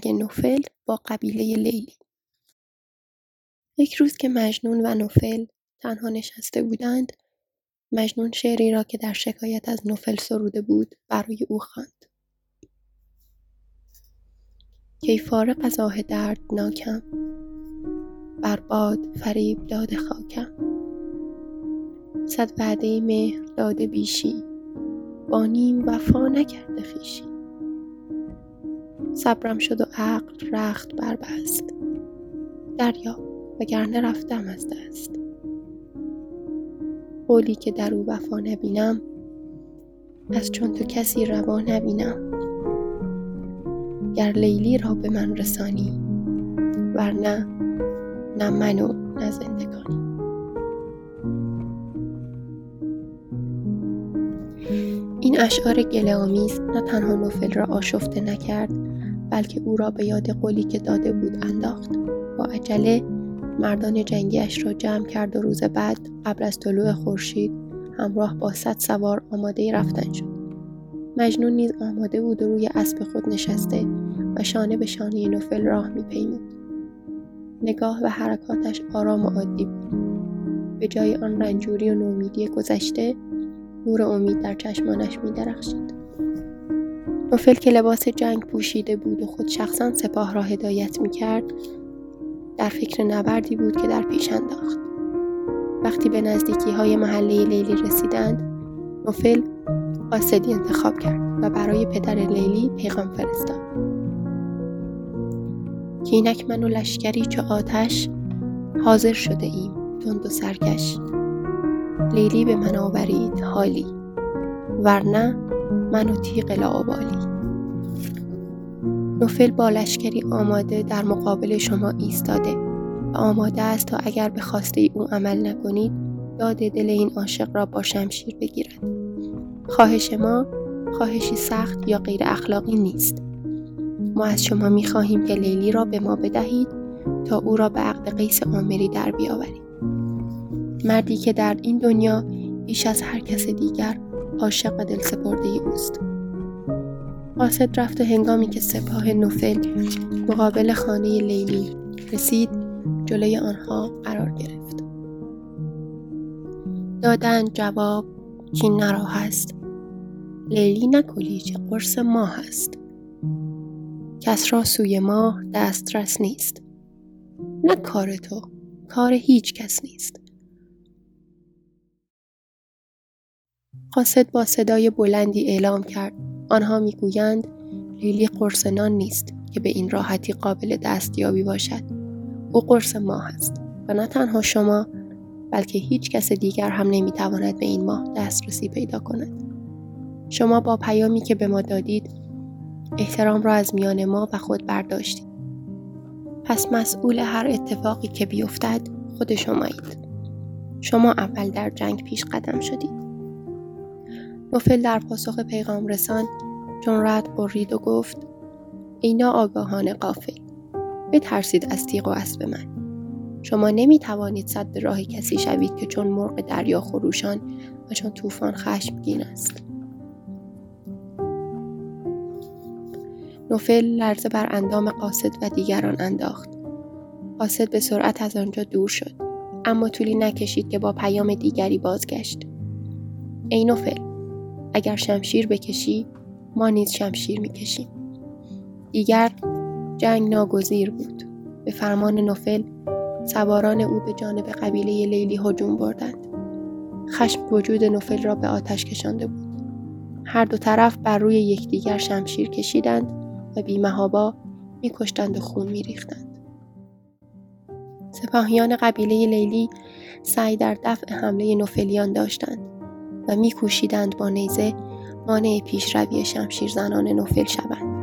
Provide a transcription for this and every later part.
جنگ نوفل با قبیله لیلی. یک روز که مجنون و نوفل تنها نشسته بودند مجنون شعری را که در شکایت از نوفل سروده بود برای او خواند. کی فارغ از آه دردناکم بر باد فریب داده خاکم. صد وعده مهر داده بیشی با نیم وفا نکرده خویشی. صبرم شد و عقل رخت بربست دریا وگرنه رفتم از دست. قولی که در او وفا نبینم از چون تو کسی روا نبینم. گر لیلی را به من رسانی ورنه نه من و نه زندگانی. این اشعار گله آمیز نه تنها نوفل را آشفته نکرد بلکه او را به یاد قولی که داده بود انداخت. با عجله مردان جنگیش را جمع کرد و روز بعد قبل از طلوع خورشید همراه با صد سوار آماده رفتن شد. مجنون نیز آماده بود و روی اسب خود نشسته و شانه به شانه نوفل راه میپیمود. نگاه و حرکاتش آرام و عادی بود. به جای آن رنجوری و نومیدی گذشته نور امید در چشمانش میدرخشید. نوفل که لباس جنگ پوشیده بود و خود شخصا سپاه را هدایت می‌کرد در فکر نبردی بود که در پیش انداخت. وقتی به نزدیکی های محله لیلی رسیدند نوفل قاصدی انتخاب کرد و برای پدر لیلی پیغام فرستاد. که اینک من و لشکری چو آتش حاضر شده ایم تند و سرکش. لیلی به من آورید حالی. ورنه من و تیغ لاابالی. نوفل با لشکری آماده در مقابل شما ایستاده و آماده است تا اگر به خواسته او عمل نکنید داد دل این عاشق را با شمشیر بگیرد. خواهش ما خواهشی سخت یا غیر اخلاقی نیست. ما از شما می خواهیم که لیلی را به ما بدهید تا او را به عقد قیس آمری در بیاورید. مردی که در این دنیا بیش از هر کس دیگر عاشق و دل سپرده اوست. قاصد رفت و هنگامی که سپاه نوفل مقابل خانه لیلی رسید جلوی آنها قرار گرفت. دادن جواب کی نرا هست لیلی نکلی چه قرص ما هست کس را سوی ماه دسترس نیست. نه کار تو کار هیچ کس نیست. قاصد با صدای بلندی اعلام کرد. آنها می‌گویند لیلی قرص نان نیست که به این راحتی قابل دستیابی باشد. او قرص ماه است و نه تنها شما بلکه هیچ کس دیگر هم نمی‌تواند به این ماه دسترسی پیدا کند. شما با پیامی که به ما دادید احترام را از میان ما و خود برداشتید. پس مسئول هر اتفاقی که بیفتد خود شمایید. شما اول در جنگ پیش قدم شدید. نوفل در پاسخ پیغام رسان. چون رد قرید و گفت اینا آگاهان قافل بترسید از تیغ و اسب من. شما نمی توانید صد راه کسی شوید که چون مرغ دریا خروشان و چون طوفان خشمگین است. نوفل لرزه بر اندام قاصد و دیگران انداخت. قاصد به سرعت از آنجا دور شد. اما طولی نکشید که با پیام دیگری بازگشت. ای نوفل اگر شمشیر بکشی ما نیز شمشیر می‌کشیم. دیگر جنگ ناگزیر بود. به فرمان نوفل سواران او به جانب قبیله لیلی هجوم بردند. خشم وجود نوفل را به آتش کشانده بود. هر دو طرف بر روی یکدیگر شمشیر کشیدند و بیمهابا میکشتند و خون میریختند. سپاهیان قبیله لیلی سعی در دفع حمله نوفلیان داشتند. و میکوشیدند با نیزه مانع پیشروی شمشیر زنان نوفل شوند.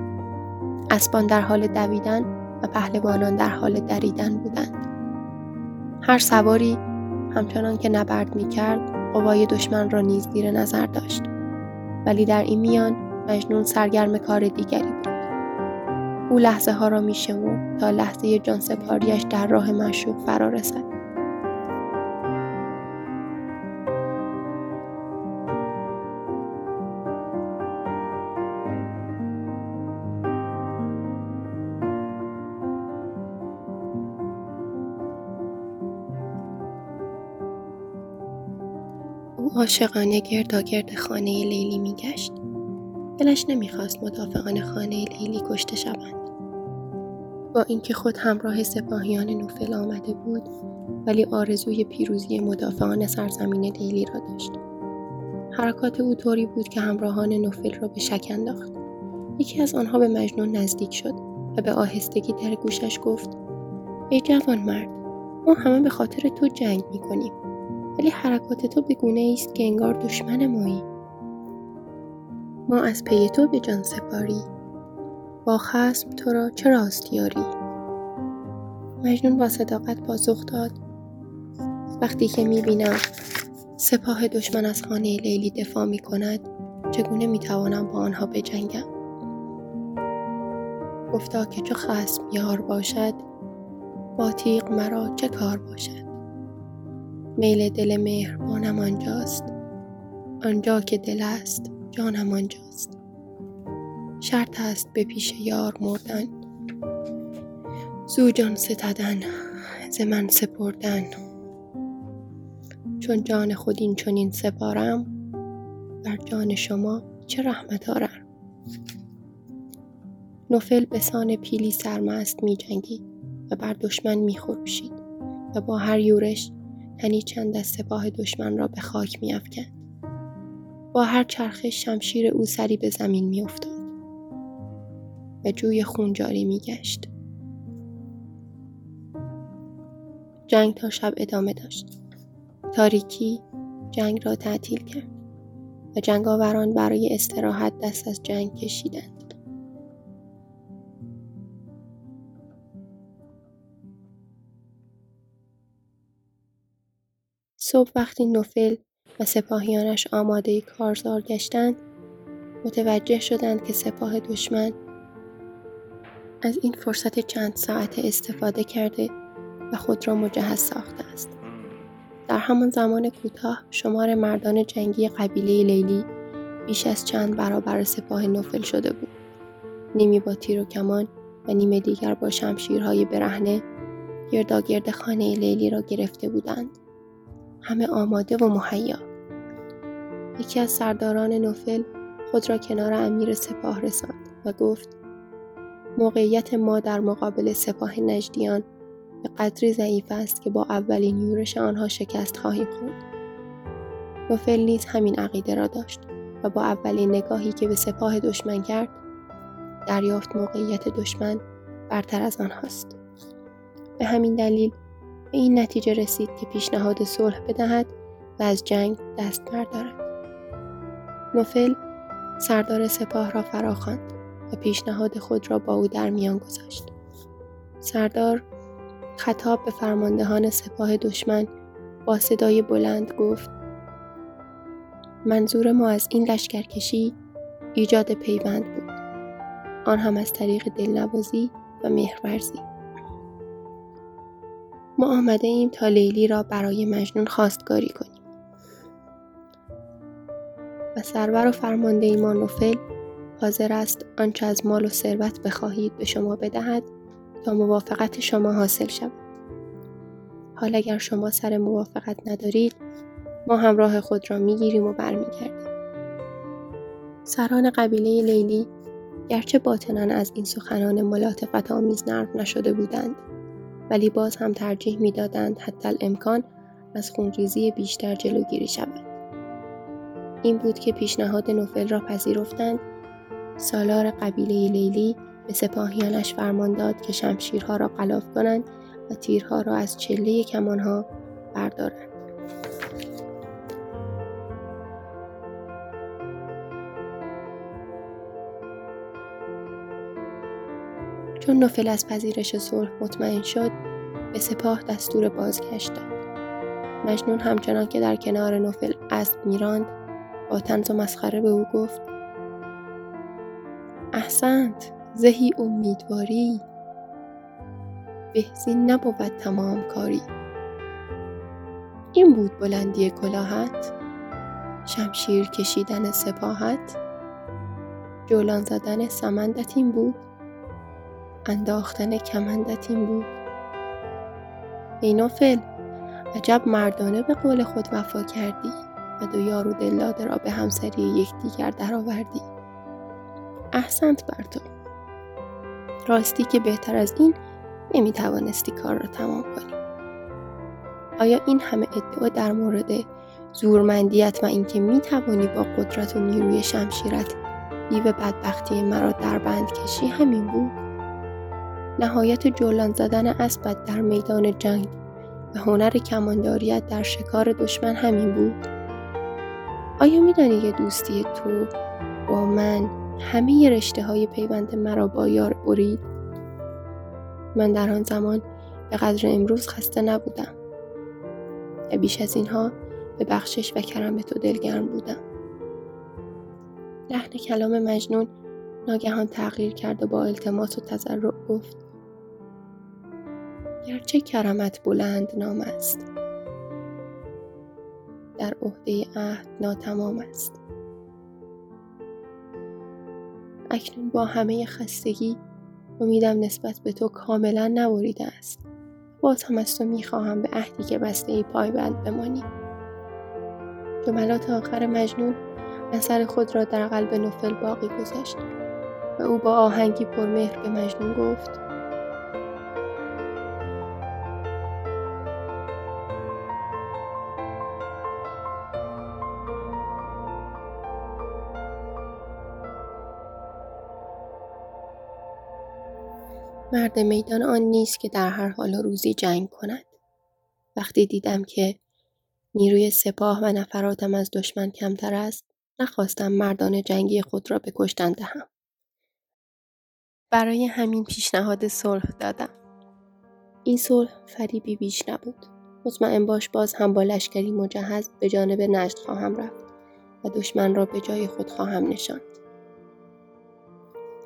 اسبان در حال دویدن و پهلوانان در حال دریدن بودند. هر سواری همچنان که نبرد می‌کرد قوای دشمن را نیز زیر نظر داشت. ولی در این میان مجنون سرگرم کار دیگری بود. او لحظه ها را می تا لحظه جان سپاریش در راه مشروق فرا رسد. عاشقانه گرد خانه لیلی میگشت. دلش نمی‌خواست مدافعان خانه لیلی کشته شوند. با اینکه خود همراه سپاهیان نوفل آمده بود ولی آرزوی پیروزی مدافعان سرزمین لیلی را داشت. حرکات او طوری بود که همراهان نوفل را به شک انداخت. یکی از آنها به مجنون نزدیک شد و به آهستگی در گوشش گفت ای جوان مرد ما همه به خاطر تو جنگ می‌کنیم. ولی حرکات تو به گونه است که انگار دشمن مایی. ما از پی تو به جان سپاری. با خسم تو را چه راستیاری مجنون با صداقت پاسخ داد. وقتی که می‌بینم سپاه دشمن از خانه لیلی دفاع می کند چگونه می توانم با آنها بجنگم؟ گفتا که چو خسم یار باشد با تیغ مرا چه کار باشد؟ میل دل مهربانم آنجاست. آنجا که دل است جانم آنجاست. شرط است به پیش یار مردن. زو جان ستدن ز من سپردن. چون جان خود این چنین سپارم بر جان شما چه رحمت آرم. نوفل به سان پیلی سرمست می جنگید و بر دشمن می خروشید و با هر یورش تنی چند از سپاه دشمن را به خاک می افکند. با هر چرخش شمشیر او سری به زمین می افتاد و جوی خون جاری می گشت. جنگ تا شب ادامه داشت. تاریکی جنگ را تعطیل کرد و جنگاوران برای استراحت دست از جنگ کشیدند. صبح وقتی نوفل و سپاهیانش آماده کارزار گشتند متوجه شدند که سپاه دشمن از این فرصت چند ساعت استفاده کرده و خود را مجهز ساخته است. در همان زمان کوتاه شمار مردان جنگی قبیله لیلی بیش از چند برابر سپاه نوفل شده بود. نیمی با تیر و کمان و نیمه دیگر با شمشیرهای برهنه گرداگرد خانه لیلی را گرفته بودند. همه آماده و مهیا. یکی از سرداران نوفل خود را کنار امیر سپاه رساند و گفت موقعیت ما در مقابل سپاه نجدیان به قدری ضعیف است که با اولین یورش آنها شکست خواهیم خورد. نوفل نیز همین عقیده را داشت و با اولین نگاهی که به سپاه دشمن کرد دریافت موقعیت دشمن برتر از آنهاست. به همین دلیل به این نتیجه رسید که پیشنهاد صلح بدهد و از جنگ دست بردارد. نوفل سردار سپاه را فراخواند و پیشنهاد خود را با او در میان گذاشت. سردار خطاب به فرماندهان سپاه دشمن با صدای بلند گفت منظور ما از این لشکرکشی ایجاد پیوند بود آن هم از طریق دلنوازی و مهرورزی ما آمده ایم تا لیلی را برای مجنون خواستگاری کنیم. و سرور و فرمانده ایمان نوفل حاضر است آنچه از مال و ثروت بخواهید به شما بدهد تا موافقت شما حاصل شود. حال اگر شما سر موافقت ندارید ما همراه خود را می‌گیریم و برمیگردیم. سران قبیله لیلی گرچه باطنا از این سخنان ملاطفت آمیز نرم نشده بودند ولی باز هم ترجیح می‌دادند حتی الامکان از خونریزی بیشتر جلوگیری شود. این بود که پیشنهاد نوفل را پذیرفتند. سالار قبیله لیلی به سپاهیانش فرمان داد که شمشیرها را غلاف کنند و تیرها را از چله کمانها بردارند. چون نوفل از پذیرش صلح مطمئن شد به سپاه دستور بازگشت داد. مجنون همچنان که در کنار نوفل اسب میراند با تنز و مسخره به او گفت احسنت زهی امیدواری. بهزین نبود تمام کاری. این بود بلندی کلاهت شمشیر کشیدن سپاهت. جولان زدن سمندت این بود انداختن کمندت این بود. ای نوفل عجب مردانه به قول خود وفا کردی و دو یار و دلاده را به همسری یکدیگر درآوردی. احسنت بر تو. راستی که بهتر از این نمی توانستی کار را تمام کنی. آیا این همه ادعا در مورد زورمندیت و اینکه می توانی با قدرت و نیروی شمشیرت دیو بدبختی مرا در بند کشی همین بود؟ نهایت جولان زدن اسبت در میدان جنگ و هنر کمانداریت در شکار دشمن همین بود. آیا میدانی که دوستی تو با من همه رشته های پیوند مرا با یار برید؟ من در آن زمان به قدر امروز خسته نبودم. و بیش از اینها به بخشش و کرم تو دلگرم بودم. لحن کلام مجنون ناگهان تغییر کرد و با التماس و تضرع گفت گرچه کرمت بلند نام است. در عهده عهد ناتمام است. اکنون با همه خستگی امیدم نسبت به تو کاملا نبریده است. باز هم از تو می‌خواهم به عهدی که بسته ای پایبند بمانی. جملات آخر مجنون اثر خود را در قلب نوفل باقی گذاشت و او با آهنگی پرمهر به مجنون گفت مرد میدان آن نیست که در هر حال روزی جنگ کند. وقتی دیدم که نیروی سپاه و نفراتم از دشمن کمتر است، نخواستم مردان جنگی خود را به کشتن دهم. برای همین پیشنهاد صلح دادم. این صلح فریبی بیش نبود. مطمئن باش باز هم با لشکری مجهز به جانب نجد خواهم رفت و دشمن را به جای خود خواهم نشاند.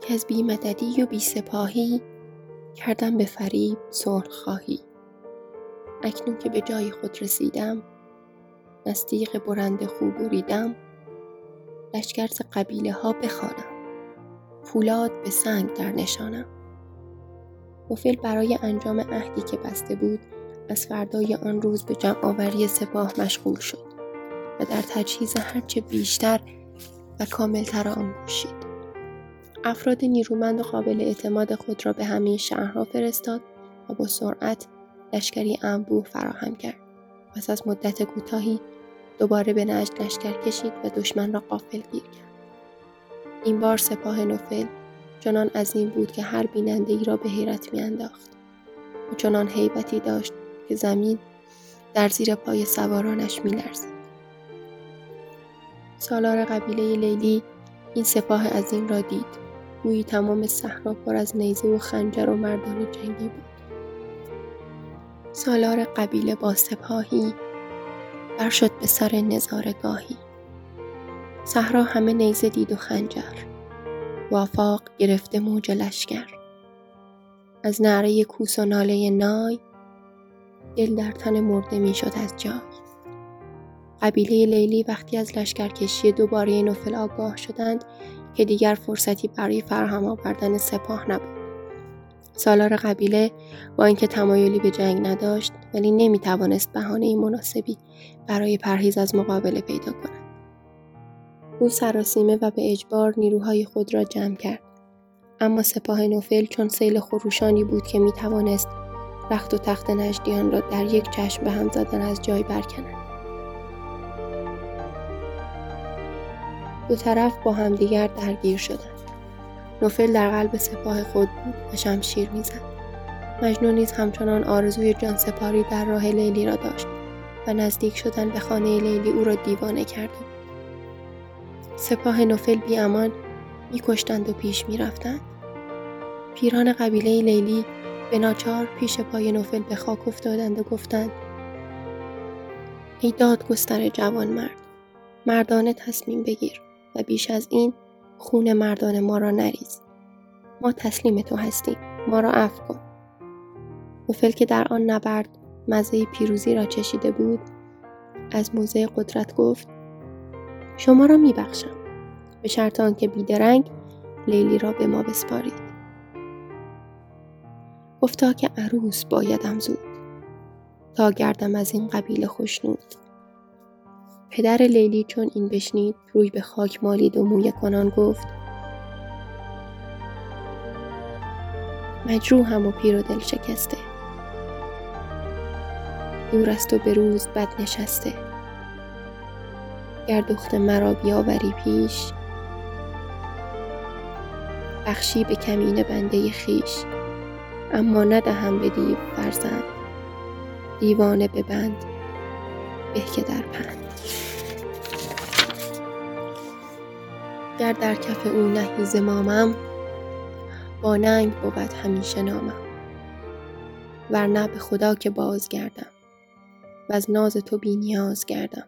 که از بی مددی و بی سپاهی کردم به فریب صلح خواهی. اکنون که به جای خود رسیدم نستیق برند خوب بریدم لشکرز قبیله ها بخوانم. فولاد به سنگ در نشانم. مفل برای انجام عهدی که بسته بود از فردای آن روز به جمع آوری سپاه مشغول شد و در تجهیز هرچه بیشتر و کاملتر آن کوشید افراد نیرومند و قابل اعتماد خود را به همه شهرها فرستاد و با سرعت لشکری انبوه فراهم کرد. پس از مدت کوتاهی دوباره به نجد لشکر کشید و دشمن را قافل گیر کرد. این بار سپاه نوفل چنان عظیم بود که هر بیننده ای را به حیرت میانداخت و چنان حیبتی داشت که زمین در زیر پای سوارانش میلرزید سالار قبیله لیلی این سپاه عظیم را دید گویی تمام صحرا پر از نیزه و خنجر و مردان جنگی بود. سالار قبیله با سپاهی بر به سر نظارگاهی. صحرا همه نیزه دید و خنجر. وافاق گرفته موج لشکر. از نعره کوس و ناله نای دل در تن مرده می‌شد از جای. قبیله لیلی وقتی از لشکرکشی دوباره نوفل آگاه شدند که دیگر فرصتی برای فراهم آوردن سپاه نبود. سالار قبیله با اینکه تمایلی به جنگ نداشت ولی نمی توانست بهانه مناسبی برای پرهیز از مقابله پیدا کند. او سراسیمه و به اجبار نیروهای خود را جمع کرد. اما سپاه نوفل چون سیل خروشانی بود که می توانست رخت و تخت نجدیان را در یک چشم به هم زدن از جای برکند. دو طرف با همدیگر درگیر شدند. نوفل در قلب سپاه خود بود و شمشیر می‌زد. مجنون نیز همچنان آرزوی جان سپاری در راه لیلی را داشت و نزدیک شدن به خانه لیلی او را دیوانه بود سپاه نوفل امان میکشتند و پیش می‌رفتند. پیران قبیله لیلی به ناچار پیش پای نوفل به خاک افتادند و گفتند ای دادگستر جوان مرد مردانه تصمیم بگیر. و بیش از این خون مردان ما را نریز. ما تسلیم تو هستیم. ما را عفو کن. نوفل که در آن نبرد مزه پیروزی را چشیده بود از موزه قدرت گفت شما را میبخشم. به شرط آنکه بیدرنگ لیلی را به ما بسپارید. گفتا که عروس بایدم زود تا گردم از این قبیل خوشنود پدر لیلی چون این بشنید روی به خاک مالید و موی کنان گفت مجروحم و پیر و دل شکسته. دور است و به روز بد نشسته. گر دخت مرا بیاوری پیش بخشی به کمین بنده خیش. اما ندهم به دیو فرزند. دیوانه ببند. به که در پند گر در کف او نهی زمامم با ننگ بود همیشه نامم. ورنه به خدا که باز گردم و از ناز تو بی نیاز گردم.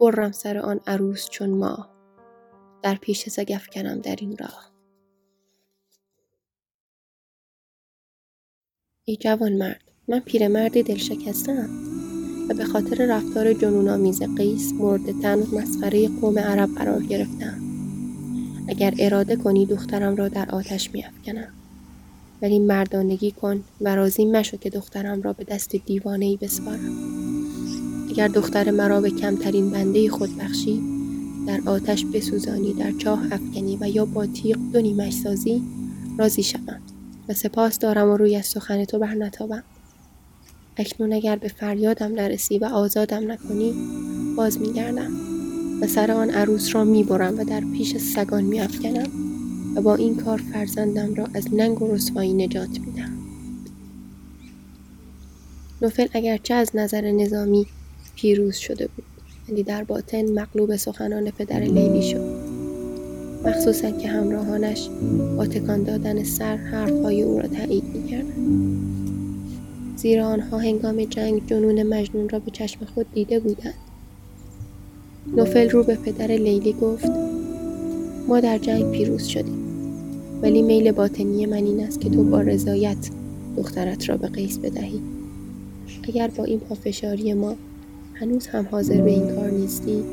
برم سر آن عروس چون ما در پیش سگف کنم در این راه. ای جوان مرد من پیرمردی دل شکستم و به خاطر رفتار جنون آمیز قیس مورد تن مسخره قوم عرب قرار گرفتم. اگر اراده کنی دخترم را در آتش میافکنم. ولی مردانگی کن و راضی مشو که دخترم را به دست دیوانه ای بسپارم. اگر دختر مرا به کمترین بنده خود بخشی در آتش بسوزانی در چاه افکنی و یا با تیغ دو نیمش سازی راضی شوم و سپاس دارم و روی از سخن تو بر نتابم اکنون اگر به فریادم نرسی و آزادم نکنی باز میگردم و سر آن عروس را می‌برم و در پیش سگان میافکنم و با این کار فرزندم را از ننگ و رسوایی نجات میدم نوفل اگرچه از نظر نظامی پیروز شده بود ولی در باطن مغلوب سخنان پدر لیلی شد. مخصوصا که همراهانش با تکان دادن سر حرفهای او را تایید می‌کردند زیرا آنها هنگام جنگ جنون مجنون را به چشم خود دیده بودند. نوفل رو به پدر لیلی گفت ما در جنگ پیروز شدیم ولی میل باطنی من این است که تو با رضایت دخترت را به قیس بدهی. اگر با این پافشاری ما هنوز هم حاضر به این کار نیستی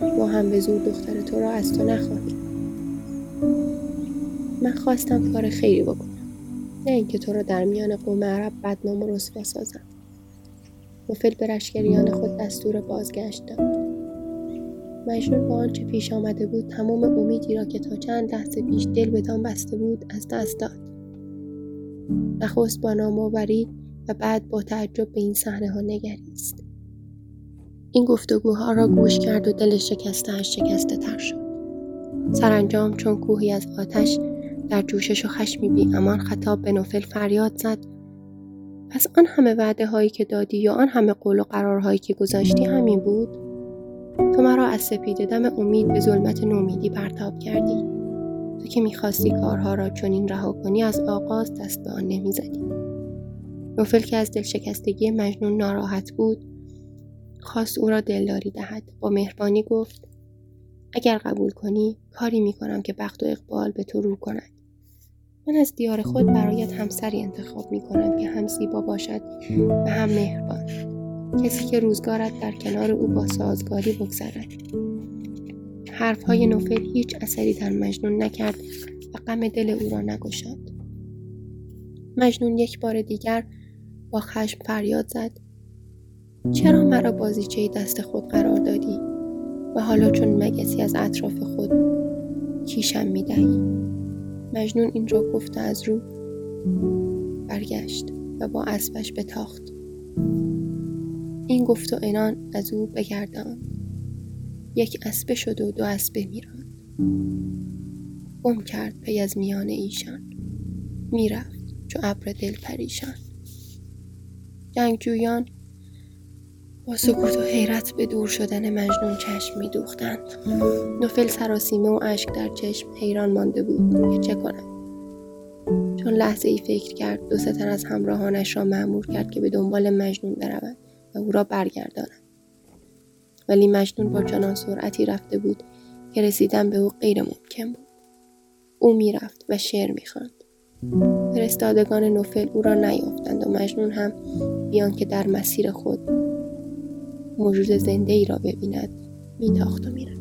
ما هم به زور دختر تو را از تو نخواهیم. من خواستم کار خیری بکنم. نه اینکه تو را در میان قوم عرب بدنام و رسوا سازم. مفل به رشگریان خود دستور بازگشت داد مجنون با آنچه پیش آمده بود تمام امیدی را که تا چند لحظه پیش دل بدان بسته بود از دست داد. نخست با نامآوری و بعد با تعجب به این صحنه ها نگریست. این گفتگوها را گوش کرد و دل شکستهاش شکسته تر شد. سرانجام چون کوهی از آتش در جوشش و خشمی بی امان خطاب به نوفل فریاد زد. پس آن همه وعده هایی که دادی یا آن همه قول و قرارهایی که گذاشتی همین بود؟ تو مرا از سپید دم امید به ظلمت نومیدی پرتاب کردی. تو که می‌خواستی کارها را چنین رها کنی از آغاز دست به آن نمی‌زدی. نوفل که از دلشکستگی مجنون ناراحت بود خواست او را دلداری دهد. با مهربانی گفت اگر قبول کنی کاری می‌کنم که بخت و اقبال به تو رو کند. من از دیار خود برایت همسری انتخاب می کنم که هم زیبا باشد و هم مهربان. کسی که روزگارت در کنار او با سازگاری بگذرد. حرفهای نوفل هیچ اثری در مجنون نکرد و غم دل او را نگشاد. مجنون یک بار دیگر با خشم فریاد زد. چرا مرا بازیچه دست خود قرار دادی و حالا چون مگسی از اطراف خود کیشم می‌دهی؟ مجنون این را گفته از رو. برگشت و با اسبش به تاخت این گفت و انان از او بگردان. یک اسبه شد و دو اسبه میراند گم کرد پی از میان ایشان. می‌رفت چو ابر دل پریشان جنگجویان با سکوت و حیرت به دور شدن مجنون چشم می دوختند. نوفل سراسیمه و اشک در چشم حیران مانده بود. که چه کند چون لحظه ای فکر کرد دو ستن از همراهانش را معمور کرد که به دنبال مجنون بروند و او را برگردانند. ولی مجنون با چنان سرعتی رفته بود که رسیدن به او غیر ممکن بود. او می‌رفت و شعر می‌خواند. فرستادگان نوفل او را نیافتند و مجنون هم بیان که در مسیر خود موجود زنده ای را ببیند. میتاخت و می‌رفت.